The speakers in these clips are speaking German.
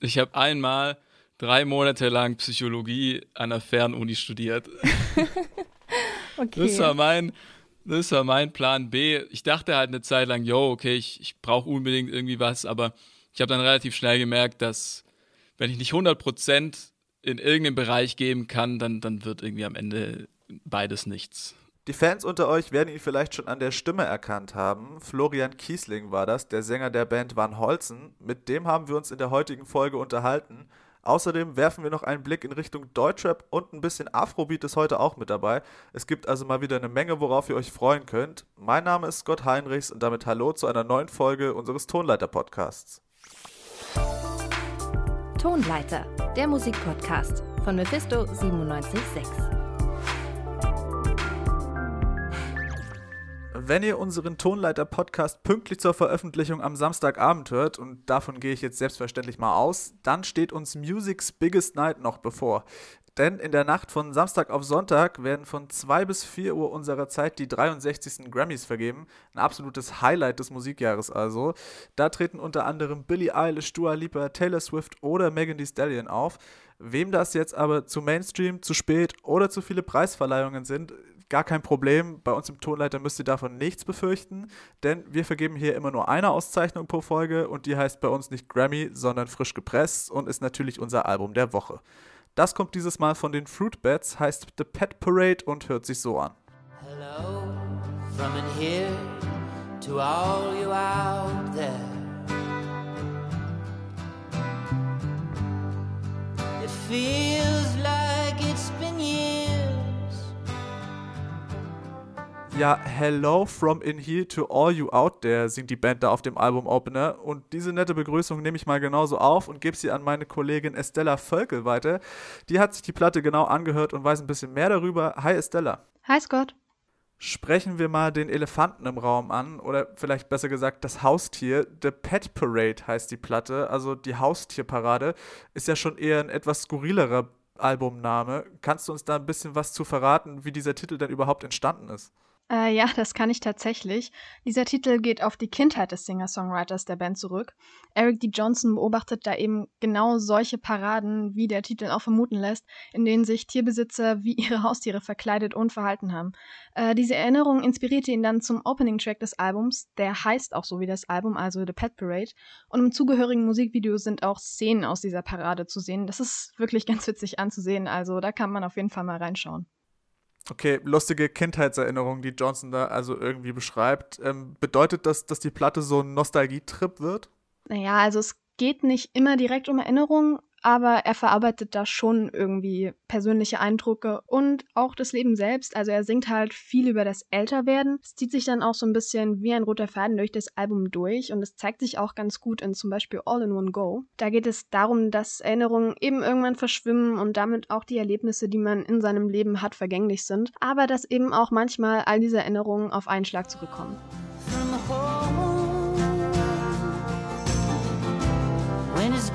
Ich habe einmal drei Monate lang Psychologie an der Fernuni studiert. okay. Das war mein, das war mein Plan B. Ich dachte halt eine Zeit lang, yo, okay, ich, ich brauche unbedingt irgendwie was, aber ich habe dann relativ schnell gemerkt, dass wenn ich nicht 100% in irgendeinem Bereich geben kann, dann, dann wird irgendwie am Ende beides nichts. Die Fans unter euch werden ihn vielleicht schon an der Stimme erkannt haben. Florian Kiesling war das, der Sänger der Band Van Holzen. Mit dem haben wir uns in der heutigen Folge unterhalten. Außerdem werfen wir noch einen Blick in Richtung Deutschrap und ein bisschen Afrobeat ist heute auch mit dabei. Es gibt also mal wieder eine Menge, worauf ihr euch freuen könnt. Mein Name ist Scott Heinrichs und damit hallo zu einer neuen Folge unseres Tonleiter-Podcasts. Tonleiter, der Musikpodcast von Mephisto 976. Wenn ihr unseren Tonleiter-Podcast pünktlich zur Veröffentlichung am Samstagabend hört, und davon gehe ich jetzt selbstverständlich mal aus, dann steht uns Music's Biggest Night noch bevor. Denn in der Nacht von Samstag auf Sonntag werden von 2 bis 4 Uhr unserer Zeit die 63. Grammys vergeben. Ein absolutes Highlight des Musikjahres also. Da treten unter anderem Billie Eilish, Dua Lipa, Taylor Swift oder Megan Thee Stallion auf. Wem das jetzt aber zu Mainstream, zu spät oder zu viele Preisverleihungen sind, Gar kein Problem. Bei uns im Tonleiter müsst ihr davon nichts befürchten, denn wir vergeben hier immer nur eine Auszeichnung pro Folge und die heißt bei uns nicht Grammy, sondern frisch gepresst und ist natürlich unser Album der Woche. Das kommt dieses Mal von den Fruit Bats, heißt The Pet Parade und hört sich so an. Hello from in here to all you out there. It feels like Ja, Hello from in here to all you out there singt die Band da auf dem Album Opener. Und diese nette Begrüßung nehme ich mal genauso auf und gebe sie an meine Kollegin Estella Völkel weiter. Die hat sich die Platte genau angehört und weiß ein bisschen mehr darüber. Hi Estella. Hi Scott. Sprechen wir mal den Elefanten im Raum an oder vielleicht besser gesagt das Haustier. The Pet Parade heißt die Platte, also die Haustierparade. Ist ja schon eher ein etwas skurrilerer Albumname. Kannst du uns da ein bisschen was zu verraten, wie dieser Titel denn überhaupt entstanden ist? Äh, ja, das kann ich tatsächlich. Dieser Titel geht auf die Kindheit des Singer-Songwriters der Band zurück. Eric D. Johnson beobachtet da eben genau solche Paraden, wie der Titel auch vermuten lässt, in denen sich Tierbesitzer wie ihre Haustiere verkleidet und verhalten haben. Äh, diese Erinnerung inspirierte ihn dann zum Opening-Track des Albums, der heißt auch so wie das Album, also The Pet Parade. Und im zugehörigen Musikvideo sind auch Szenen aus dieser Parade zu sehen. Das ist wirklich ganz witzig anzusehen, also da kann man auf jeden Fall mal reinschauen. Okay, lustige Kindheitserinnerungen, die Johnson da also irgendwie beschreibt. Ähm, bedeutet das, dass die Platte so ein Nostalgietrip wird? Naja, also es geht nicht immer direkt um Erinnerungen, aber er verarbeitet da schon irgendwie persönliche Eindrücke und auch das Leben selbst. Also er singt halt viel über das Älterwerden. Es zieht sich dann auch so ein bisschen wie ein roter Faden durch das Album durch und es zeigt sich auch ganz gut in zum Beispiel All in One Go. Da geht es darum, dass Erinnerungen eben irgendwann verschwimmen und damit auch die Erlebnisse, die man in seinem Leben hat, vergänglich sind, aber dass eben auch manchmal all diese Erinnerungen auf einen Schlag zurückkommen. When it's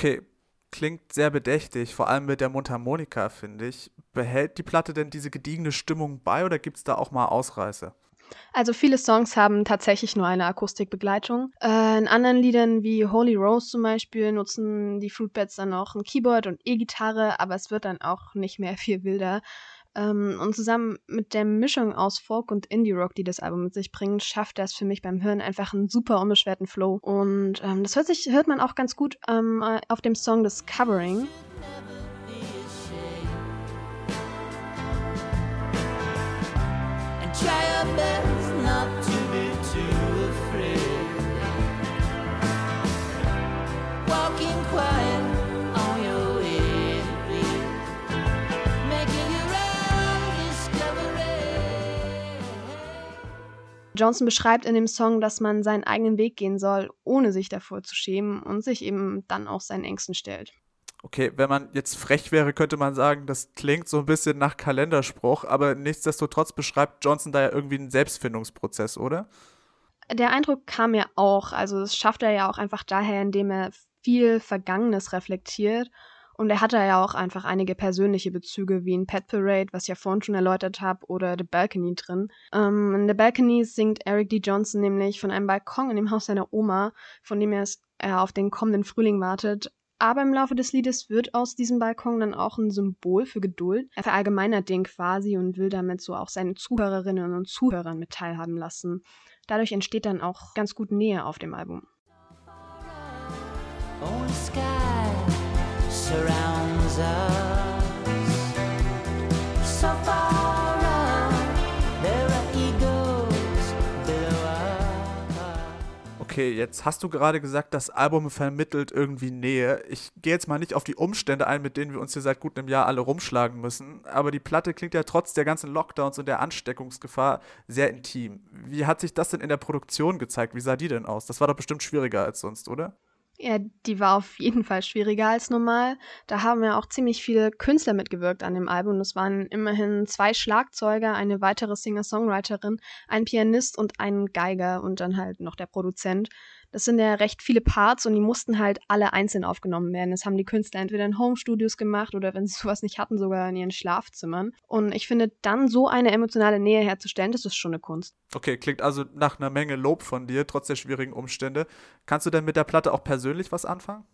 Okay, klingt sehr bedächtig, vor allem mit der Mundharmonika, finde ich. Behält die Platte denn diese gediegene Stimmung bei oder gibt es da auch mal Ausreißer? Also viele Songs haben tatsächlich nur eine Akustikbegleitung. Äh, in anderen Liedern wie Holy Rose zum Beispiel nutzen die Fruitbats dann noch ein Keyboard und E-Gitarre, aber es wird dann auch nicht mehr viel wilder. Ähm, und zusammen mit der Mischung aus Folk und Indie-Rock, die das Album mit sich bringt, schafft das für mich beim Hören einfach einen super unbeschwerten Flow. Und ähm, das hört, sich, hört man auch ganz gut ähm, äh, auf dem Song Discovering. And Johnson beschreibt in dem Song, dass man seinen eigenen Weg gehen soll, ohne sich davor zu schämen und sich eben dann auch seinen Ängsten stellt. Okay, wenn man jetzt frech wäre, könnte man sagen, das klingt so ein bisschen nach Kalenderspruch, aber nichtsdestotrotz beschreibt Johnson da ja irgendwie einen Selbstfindungsprozess, oder? Der Eindruck kam mir auch. Also das schafft er ja auch einfach daher, indem er viel Vergangenes reflektiert. Und er hatte ja auch einfach einige persönliche Bezüge, wie in Pet Parade, was ich ja vorhin schon erläutert habe, oder The Balcony drin. Ähm, in The Balcony singt Eric D. Johnson nämlich von einem Balkon in dem Haus seiner Oma, von dem er, er auf den kommenden Frühling wartet. Aber im Laufe des Liedes wird aus diesem Balkon dann auch ein Symbol für Geduld. Er verallgemeinert den quasi und will damit so auch seine Zuhörerinnen und Zuhörer mit teilhaben lassen. Dadurch entsteht dann auch ganz gut Nähe auf dem Album. Sky surrounds us. So far up, there are eagles below us. Okay, jetzt hast du gerade gesagt, das Album vermittelt irgendwie Nähe. Ich gehe jetzt mal nicht auf die Umstände ein, mit denen wir uns hier seit gut einem Jahr alle rumschlagen müssen, aber die Platte klingt ja trotz der ganzen Lockdowns und der Ansteckungsgefahr sehr intim. Wie hat sich das denn in der Produktion gezeigt? Wie sah die denn aus? Das war doch bestimmt schwieriger als sonst, oder? Ja, die war auf jeden Fall schwieriger als normal. Da haben ja auch ziemlich viele Künstler mitgewirkt an dem Album. Das waren immerhin zwei Schlagzeuger, eine weitere Singer-Songwriterin, ein Pianist und ein Geiger und dann halt noch der Produzent. Das sind ja recht viele Parts und die mussten halt alle einzeln aufgenommen werden. Das haben die Künstler entweder in Home-Studios gemacht oder wenn sie sowas nicht hatten, sogar in ihren Schlafzimmern. Und ich finde, dann so eine emotionale Nähe herzustellen, das ist schon eine Kunst. Okay, klingt also nach einer Menge Lob von dir, trotz der schwierigen Umstände. Kannst du denn mit der Platte auch persönlich was anfangen?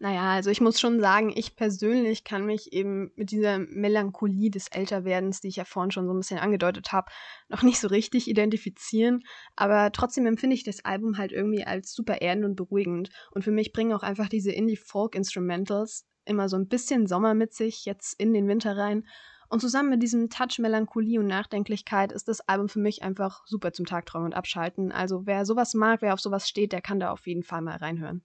Naja, also ich muss schon sagen, ich persönlich kann mich eben mit dieser Melancholie des Älterwerdens, die ich ja vorhin schon so ein bisschen angedeutet habe, noch nicht so richtig identifizieren. Aber trotzdem empfinde ich das Album halt irgendwie als super erdend und beruhigend. Und für mich bringen auch einfach diese Indie-Folk-Instrumentals immer so ein bisschen Sommer mit sich, jetzt in den Winter rein. Und zusammen mit diesem Touch Melancholie und Nachdenklichkeit ist das Album für mich einfach super zum Tagträumen und Abschalten. Also wer sowas mag, wer auf sowas steht, der kann da auf jeden Fall mal reinhören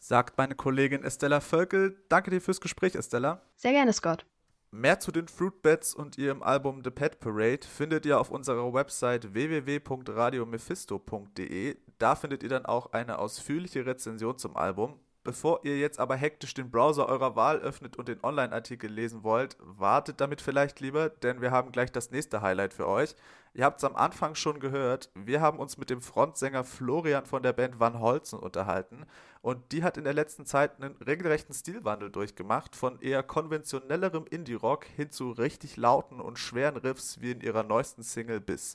sagt meine Kollegin Estella Völkel. Danke dir fürs Gespräch, Estella. Sehr gerne, Scott. Mehr zu den Fruitbats und ihrem Album The Pet Parade findet ihr auf unserer Website www.radiomephisto.de. Da findet ihr dann auch eine ausführliche Rezension zum Album. Bevor ihr jetzt aber hektisch den Browser eurer Wahl öffnet und den Online-Artikel lesen wollt, wartet damit vielleicht lieber, denn wir haben gleich das nächste Highlight für euch. Ihr habt es am Anfang schon gehört, wir haben uns mit dem Frontsänger Florian von der Band Van Holzen unterhalten und die hat in der letzten Zeit einen regelrechten Stilwandel durchgemacht, von eher konventionellerem Indie-Rock hin zu richtig lauten und schweren Riffs wie in ihrer neuesten Single Biss.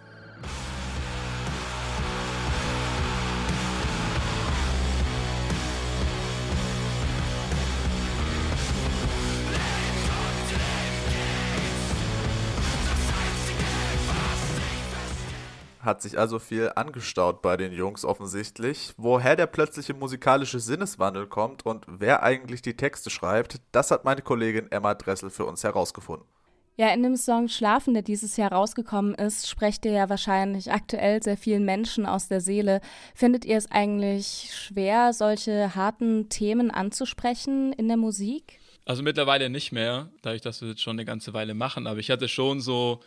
Hat sich also viel angestaut bei den Jungs offensichtlich. Woher der plötzliche musikalische Sinneswandel kommt und wer eigentlich die Texte schreibt, das hat meine Kollegin Emma Dressel für uns herausgefunden. Ja, in dem Song Schlafen, der dieses Jahr rausgekommen ist, sprecht ihr ja wahrscheinlich aktuell sehr vielen Menschen aus der Seele. Findet ihr es eigentlich schwer, solche harten Themen anzusprechen in der Musik? Also mittlerweile nicht mehr, dadurch, dass wir das schon eine ganze Weile machen. Aber ich hatte schon so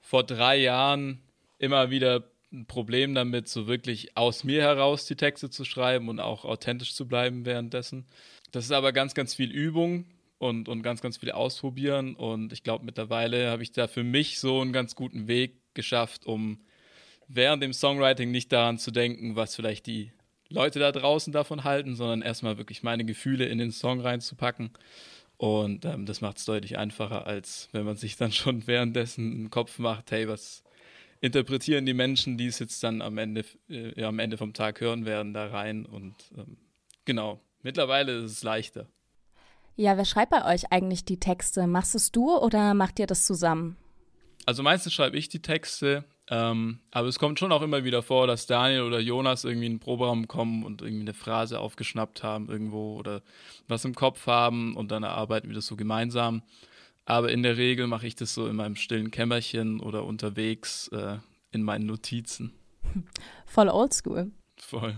vor drei Jahren immer wieder ein Problem damit, so wirklich aus mir heraus die Texte zu schreiben und auch authentisch zu bleiben währenddessen. Das ist aber ganz, ganz viel Übung und, und ganz, ganz viel Ausprobieren. Und ich glaube, mittlerweile habe ich da für mich so einen ganz guten Weg geschafft, um während dem Songwriting nicht daran zu denken, was vielleicht die Leute da draußen davon halten, sondern erstmal wirklich meine Gefühle in den Song reinzupacken. Und ähm, das macht es deutlich einfacher, als wenn man sich dann schon währenddessen einen Kopf macht, hey, was, interpretieren die Menschen, die es jetzt dann am Ende, äh, ja, am Ende vom Tag hören werden, da rein. Und ähm, genau, mittlerweile ist es leichter. Ja, wer schreibt bei euch eigentlich die Texte? Machst es du oder macht ihr das zusammen? Also meistens schreibe ich die Texte, ähm, aber es kommt schon auch immer wieder vor, dass Daniel oder Jonas irgendwie in den Proberaum kommen und irgendwie eine Phrase aufgeschnappt haben irgendwo oder was im Kopf haben und dann erarbeiten wir das so gemeinsam. Aber in der Regel mache ich das so in meinem stillen Kämmerchen oder unterwegs äh, in meinen Notizen. Voll oldschool. Voll.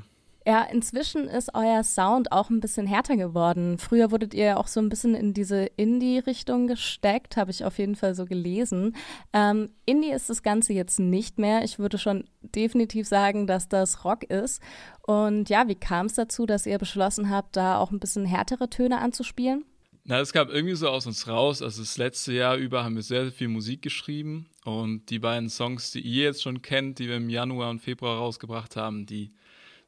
Ja, inzwischen ist euer Sound auch ein bisschen härter geworden. Früher wurdet ihr auch so ein bisschen in diese Indie-Richtung gesteckt, habe ich auf jeden Fall so gelesen. Ähm, Indie ist das Ganze jetzt nicht mehr. Ich würde schon definitiv sagen, dass das Rock ist. Und ja, wie kam es dazu, dass ihr beschlossen habt, da auch ein bisschen härtere Töne anzuspielen? Na, es gab irgendwie so aus uns raus. Also das letzte Jahr über haben wir sehr, sehr viel Musik geschrieben. Und die beiden Songs, die ihr jetzt schon kennt, die wir im Januar und Februar rausgebracht haben, die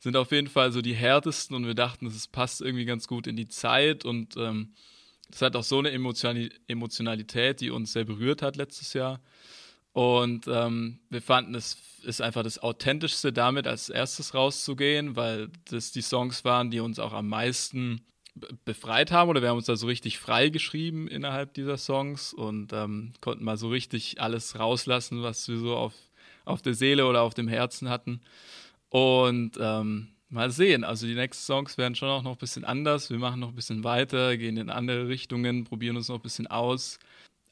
sind auf jeden Fall so die härtesten. Und wir dachten, es passt irgendwie ganz gut in die Zeit. Und ähm, hat auch so eine Emotionalität, die uns sehr berührt hat letztes Jahr. Und ähm, wir fanden, es ist einfach das Authentischste, damit als erstes rauszugehen, weil das die Songs waren, die uns auch am meisten befreit haben oder wir haben uns da so richtig frei geschrieben innerhalb dieser Songs und ähm, konnten mal so richtig alles rauslassen, was wir so auf, auf der Seele oder auf dem Herzen hatten. Und ähm, mal sehen, also die nächsten Songs werden schon auch noch ein bisschen anders. Wir machen noch ein bisschen weiter, gehen in andere Richtungen, probieren uns noch ein bisschen aus.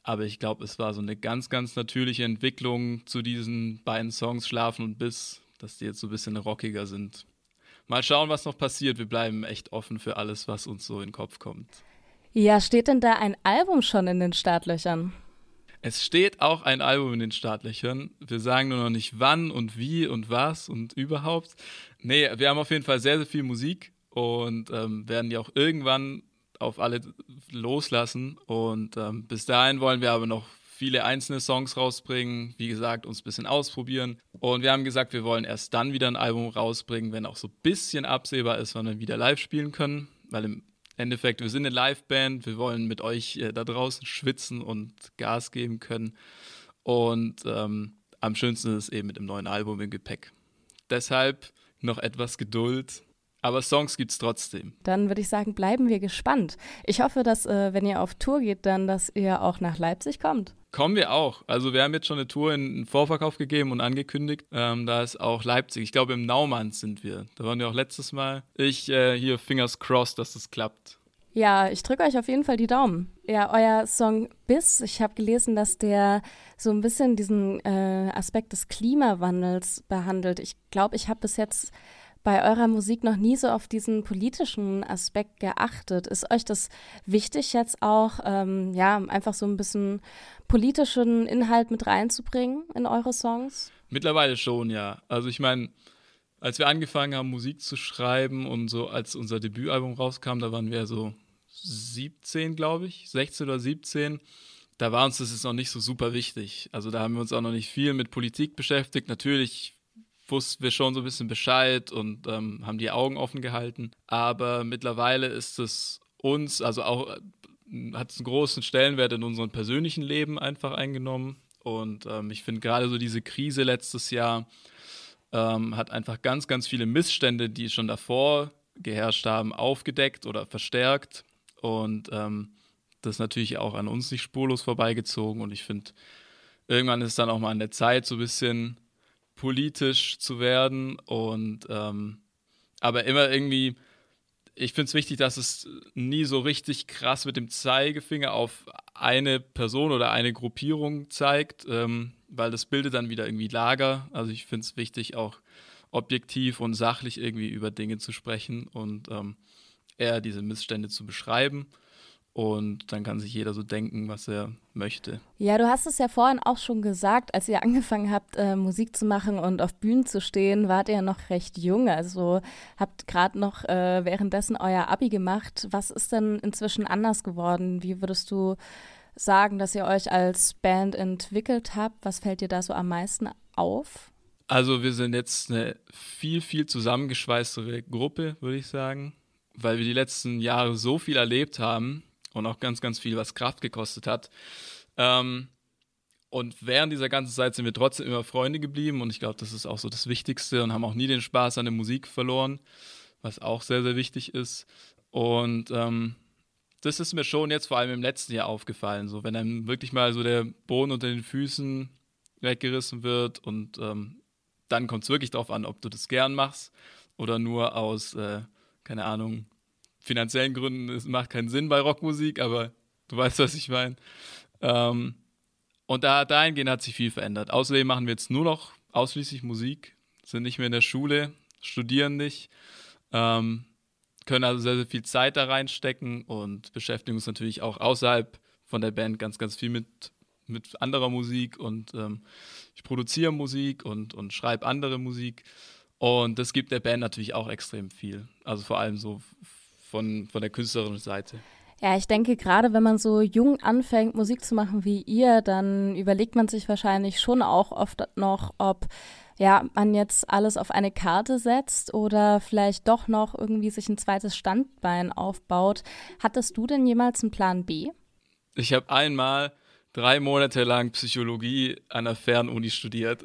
Aber ich glaube, es war so eine ganz, ganz natürliche Entwicklung zu diesen beiden Songs Schlafen und Biss, dass die jetzt so ein bisschen rockiger sind mal schauen, was noch passiert. Wir bleiben echt offen für alles, was uns so in den Kopf kommt. Ja, steht denn da ein Album schon in den Startlöchern? Es steht auch ein Album in den Startlöchern. Wir sagen nur noch nicht wann und wie und was und überhaupt. Nee, wir haben auf jeden Fall sehr, sehr viel Musik und ähm, werden die auch irgendwann auf alle loslassen. Und ähm, bis dahin wollen wir aber noch viele einzelne Songs rausbringen, wie gesagt, uns ein bisschen ausprobieren. Und wir haben gesagt, wir wollen erst dann wieder ein Album rausbringen, wenn auch so ein bisschen absehbar ist, wann wir wieder live spielen können. Weil im Endeffekt, wir sind eine Liveband, wir wollen mit euch äh, da draußen schwitzen und Gas geben können. Und ähm, am schönsten ist es eben mit dem neuen Album im Gepäck. Deshalb noch etwas Geduld aber Songs gibt es trotzdem. Dann würde ich sagen, bleiben wir gespannt. Ich hoffe, dass, äh, wenn ihr auf Tour geht, dann, dass ihr auch nach Leipzig kommt. Kommen wir auch. Also wir haben jetzt schon eine Tour in, in Vorverkauf gegeben und angekündigt. Ähm, da ist auch Leipzig. Ich glaube, im Naumann sind wir. Da waren wir auch letztes Mal. Ich äh, hier fingers crossed, dass das klappt. Ja, ich drücke euch auf jeden Fall die Daumen. Ja, euer Song Biss, ich habe gelesen, dass der so ein bisschen diesen äh, Aspekt des Klimawandels behandelt. Ich glaube, ich habe bis jetzt bei eurer Musik noch nie so auf diesen politischen Aspekt geachtet. Ist euch das wichtig, jetzt auch ähm, ja, einfach so ein bisschen politischen Inhalt mit reinzubringen in eure Songs? Mittlerweile schon, ja. Also ich meine, als wir angefangen haben, Musik zu schreiben und so, als unser Debütalbum rauskam, da waren wir so 17, glaube ich, 16 oder 17 da war uns das jetzt noch nicht so super wichtig. Also da haben wir uns auch noch nicht viel mit Politik beschäftigt. Natürlich wussten wir schon so ein bisschen Bescheid und ähm, haben die Augen offen gehalten. Aber mittlerweile ist es uns, also auch äh, hat es einen großen Stellenwert in unserem persönlichen Leben einfach eingenommen. Und ähm, ich finde gerade so diese Krise letztes Jahr ähm, hat einfach ganz, ganz viele Missstände, die schon davor geherrscht haben, aufgedeckt oder verstärkt. Und ähm, das ist natürlich auch an uns nicht spurlos vorbeigezogen. Und ich finde, irgendwann ist dann auch mal an der Zeit, so ein bisschen politisch zu werden und ähm, aber immer irgendwie, ich finde es wichtig, dass es nie so richtig krass mit dem Zeigefinger auf eine Person oder eine Gruppierung zeigt, ähm, weil das bildet dann wieder irgendwie Lager. Also ich finde es wichtig, auch objektiv und sachlich irgendwie über Dinge zu sprechen und ähm, eher diese Missstände zu beschreiben und dann kann sich jeder so denken, was er möchte. Ja, du hast es ja vorhin auch schon gesagt, als ihr angefangen habt, äh, Musik zu machen und auf Bühnen zu stehen, wart ihr noch recht jung. Also habt gerade noch äh, währenddessen euer Abi gemacht. Was ist denn inzwischen anders geworden? Wie würdest du sagen, dass ihr euch als Band entwickelt habt? Was fällt dir da so am meisten auf? Also wir sind jetzt eine viel, viel zusammengeschweißtere Gruppe, würde ich sagen, weil wir die letzten Jahre so viel erlebt haben und auch ganz, ganz viel, was Kraft gekostet hat. Ähm, und während dieser ganzen Zeit sind wir trotzdem immer Freunde geblieben und ich glaube, das ist auch so das Wichtigste und haben auch nie den Spaß an der Musik verloren, was auch sehr, sehr wichtig ist. Und ähm, das ist mir schon jetzt vor allem im letzten Jahr aufgefallen, so wenn einem wirklich mal so der Boden unter den Füßen weggerissen wird und ähm, dann kommt es wirklich darauf an, ob du das gern machst oder nur aus, äh, keine Ahnung, finanziellen Gründen, es macht keinen Sinn bei Rockmusik, aber du weißt, was ich meine. Ähm, und da, dahingehend hat sich viel verändert. Außerdem machen wir jetzt nur noch ausschließlich Musik, sind nicht mehr in der Schule, studieren nicht, ähm, können also sehr, sehr viel Zeit da reinstecken und beschäftigen uns natürlich auch außerhalb von der Band ganz, ganz viel mit, mit anderer Musik und ähm, ich produziere Musik und, und schreibe andere Musik. Und das gibt der Band natürlich auch extrem viel. Also vor allem so von, von der künstlerischen Seite. Ja, ich denke, gerade wenn man so jung anfängt, Musik zu machen wie ihr, dann überlegt man sich wahrscheinlich schon auch oft noch, ob ja, man jetzt alles auf eine Karte setzt oder vielleicht doch noch irgendwie sich ein zweites Standbein aufbaut. Hattest du denn jemals einen Plan B? Ich habe einmal drei Monate lang Psychologie an der Fernuni studiert.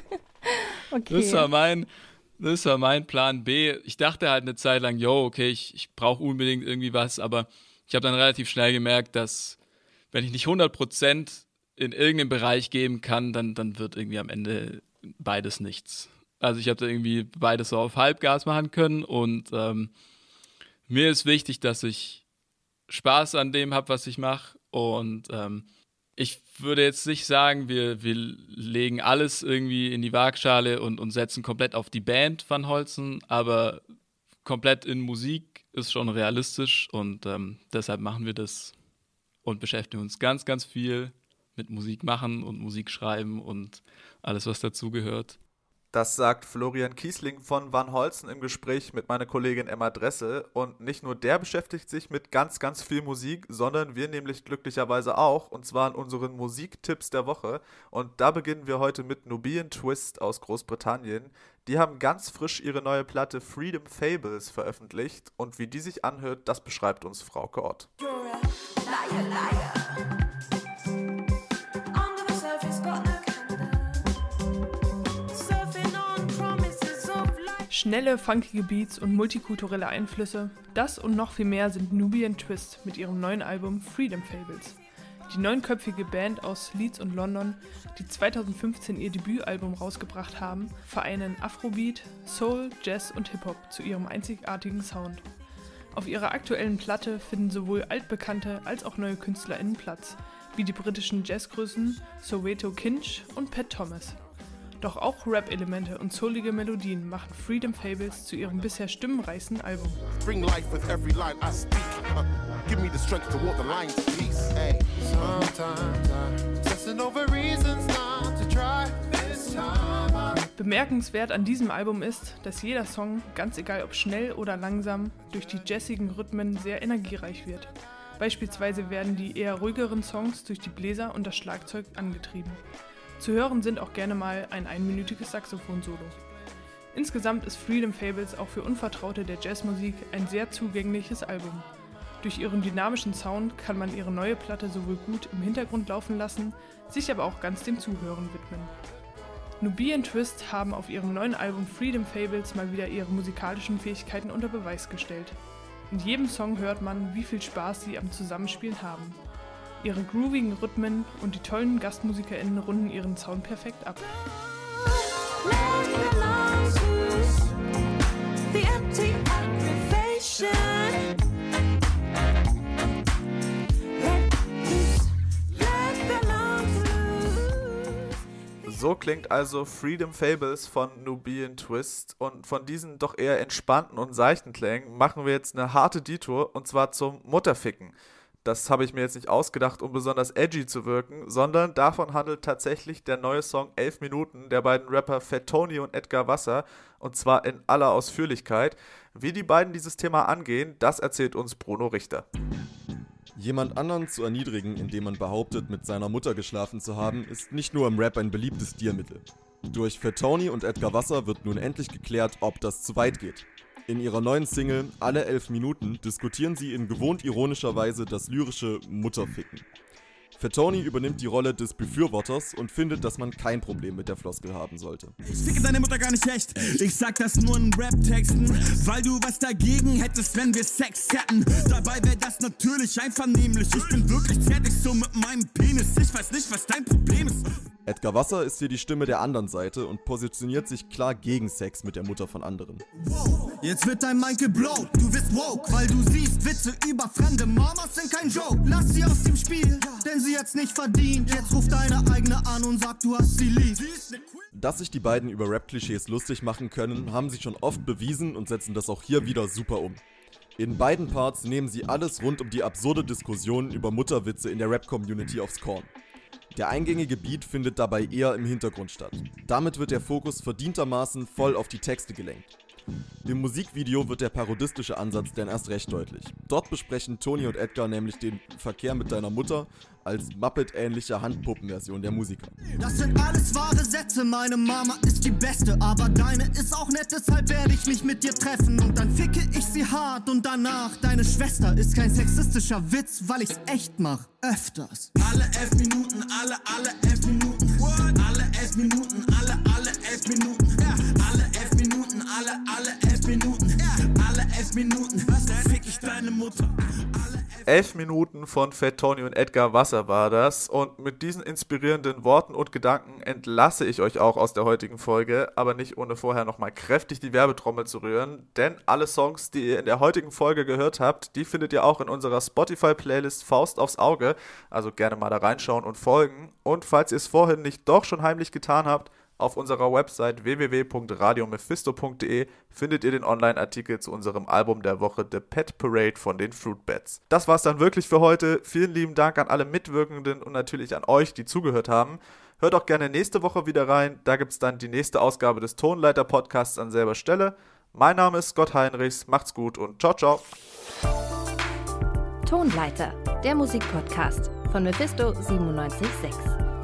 okay. Das war mein, das war mein Plan B. Ich dachte halt eine Zeit lang, yo, okay, ich, ich brauche unbedingt irgendwie was, aber ich habe dann relativ schnell gemerkt, dass wenn ich nicht 100% in irgendeinem Bereich geben kann, dann, dann wird irgendwie am Ende beides nichts. Also ich habe da irgendwie beides so auf Halbgas machen können und ähm, mir ist wichtig, dass ich Spaß an dem habe, was ich mache und ähm, ich würde jetzt nicht sagen, wir, wir legen alles irgendwie in die Waagschale und, und setzen komplett auf die Band Van Holzen, aber komplett in Musik ist schon realistisch und ähm, deshalb machen wir das und beschäftigen uns ganz, ganz viel mit Musik machen und Musik schreiben und alles, was dazugehört. Das sagt Florian Kiesling von Van Holzen im Gespräch mit meiner Kollegin Emma Dressel. Und nicht nur der beschäftigt sich mit ganz, ganz viel Musik, sondern wir nämlich glücklicherweise auch. Und zwar in unseren Musiktipps der Woche. Und da beginnen wir heute mit Nubian Twist aus Großbritannien. Die haben ganz frisch ihre neue Platte Freedom Fables veröffentlicht. Und wie die sich anhört, das beschreibt uns Frau Kort. You're a liar, liar. Schnelle, funkige Beats und multikulturelle Einflüsse, das und noch viel mehr sind Nubian Twist mit ihrem neuen Album Freedom Fables. Die neunköpfige Band aus Leeds und London, die 2015 ihr Debütalbum rausgebracht haben, vereinen Afrobeat, Soul, Jazz und Hip-Hop zu ihrem einzigartigen Sound. Auf ihrer aktuellen Platte finden sowohl altbekannte als auch neue KünstlerInnen Platz, wie die britischen Jazzgrößen Soweto Kinch und Pat Thomas. Doch auch Rap-Elemente und soulige Melodien machen Freedom Fables zu ihrem bisher stimmenreichsten Album. Bring life with every line I speak. Uh, give me the strength to walk the line to peace. Hey. Sometimes I'm testing over reasons not to try. This time Bemerkenswert an diesem Album ist, dass jeder Song, ganz egal ob schnell oder langsam, durch die jazzigen Rhythmen sehr energiereich wird. Beispielsweise werden die eher ruhigeren Songs durch die Bläser und das Schlagzeug angetrieben. Zu hören sind auch gerne mal ein einminütiges Saxophon-Solo. Insgesamt ist Freedom Fables auch für Unvertraute der Jazzmusik ein sehr zugängliches Album. Durch ihren dynamischen Sound kann man ihre neue Platte sowohl gut im Hintergrund laufen lassen, sich aber auch ganz dem Zuhören widmen. Nubian Twist haben auf ihrem neuen Album Freedom Fables mal wieder ihre musikalischen Fähigkeiten unter Beweis gestellt. In jedem Song hört man, wie viel Spaß sie am Zusammenspielen haben. Ihre groovigen Rhythmen und die tollen GastmusikerInnen runden ihren Sound perfekt ab. So klingt also Freedom Fables von Nubian Twist. Und von diesen doch eher entspannten und seichten Klängen machen wir jetzt eine harte Detour und zwar zum Mutterficken das habe ich mir jetzt nicht ausgedacht, um besonders edgy zu wirken, sondern davon handelt tatsächlich der neue Song 11 Minuten der beiden Rapper Fat Tony und Edgar Wasser und zwar in aller Ausführlichkeit. Wie die beiden dieses Thema angehen, das erzählt uns Bruno Richter. Jemand anderen zu erniedrigen, indem man behauptet, mit seiner Mutter geschlafen zu haben, ist nicht nur im Rap ein beliebtes Stilmittel. Durch Fat Tony und Edgar Wasser wird nun endlich geklärt, ob das zu weit geht. In ihrer neuen Single Alle elf Minuten diskutieren sie in gewohnt ironischer Weise das lyrische Mutterficken. Fettoni übernimmt die Rolle des Befürworters und findet, dass man kein Problem mit der Floskel haben sollte. Ich ficke deine Mutter gar nicht echt. Ich sag das nur in Rap-Texten, weil du was dagegen hättest, wenn wir Sex hätten. Dabei wäre das natürlich einvernehmlich. Ich bin wirklich fertig so mit meinem Penis. Ich weiß nicht, was dein Problem ist. Edgar Wasser ist hier die Stimme der anderen Seite und positioniert sich klar gegen Sex mit der Mutter von anderen. Jetzt wird dein Mind geblowt, du wirst woke, weil du siehst, Witze über fremde Mamas sind kein Joke. Lass sie aus dem Spiel, denn sie hat's nicht verdient. Jetzt ruft deine eigene an und sagt, du hast sie lieb. Dass sich die beiden über Rap-Klischees lustig machen können, haben sie schon oft bewiesen und setzen das auch hier wieder super um. In beiden Parts nehmen sie alles rund um die absurde Diskussion über Mutterwitze in der Rap-Community aufs Korn. Der eingängige Beat findet dabei eher im Hintergrund statt. Damit wird der Fokus verdientermaßen voll auf die Texte gelenkt. Im Musikvideo wird der parodistische Ansatz dann erst recht deutlich. Dort besprechen Tony und Edgar nämlich den Verkehr mit deiner Mutter als Muppet-ähnliche Handpuppenversion der Musiker. Das sind alles wahre Sätze, meine Mama ist die beste, aber deine ist auch nett, deshalb werde ich mich mit dir treffen und dann ficke ich sie hart und danach deine Schwester ist kein sexistischer Witz, weil ich's echt mach, öfters. Alle elf Minuten, alle, alle elf Minuten, What? alle elf Minuten, alle, alle elf Minuten, alle, elf Minuten, alle elf Minuten, fick ich deine Mutter. Elf Minuten von Fat Tony und Edgar Wasser war das. Und mit diesen inspirierenden Worten und Gedanken entlasse ich euch auch aus der heutigen Folge, aber nicht ohne vorher nochmal kräftig die Werbetrommel zu rühren. Denn alle Songs, die ihr in der heutigen Folge gehört habt, die findet ihr auch in unserer Spotify-Playlist Faust aufs Auge. Also gerne mal da reinschauen und folgen. Und falls ihr es vorhin nicht doch schon heimlich getan habt, auf unserer Website www.radiomephisto.de findet ihr den Online-Artikel zu unserem Album der Woche The Pet Parade von den Fruit Bats. Das war's dann wirklich für heute. Vielen lieben Dank an alle Mitwirkenden und natürlich an euch, die zugehört haben. Hört auch gerne nächste Woche wieder rein. Da gibt's dann die nächste Ausgabe des Tonleiter-Podcasts an selber Stelle. Mein Name ist Scott Heinrichs. Macht's gut und ciao, ciao. Tonleiter, der Musikpodcast von Mephisto 976.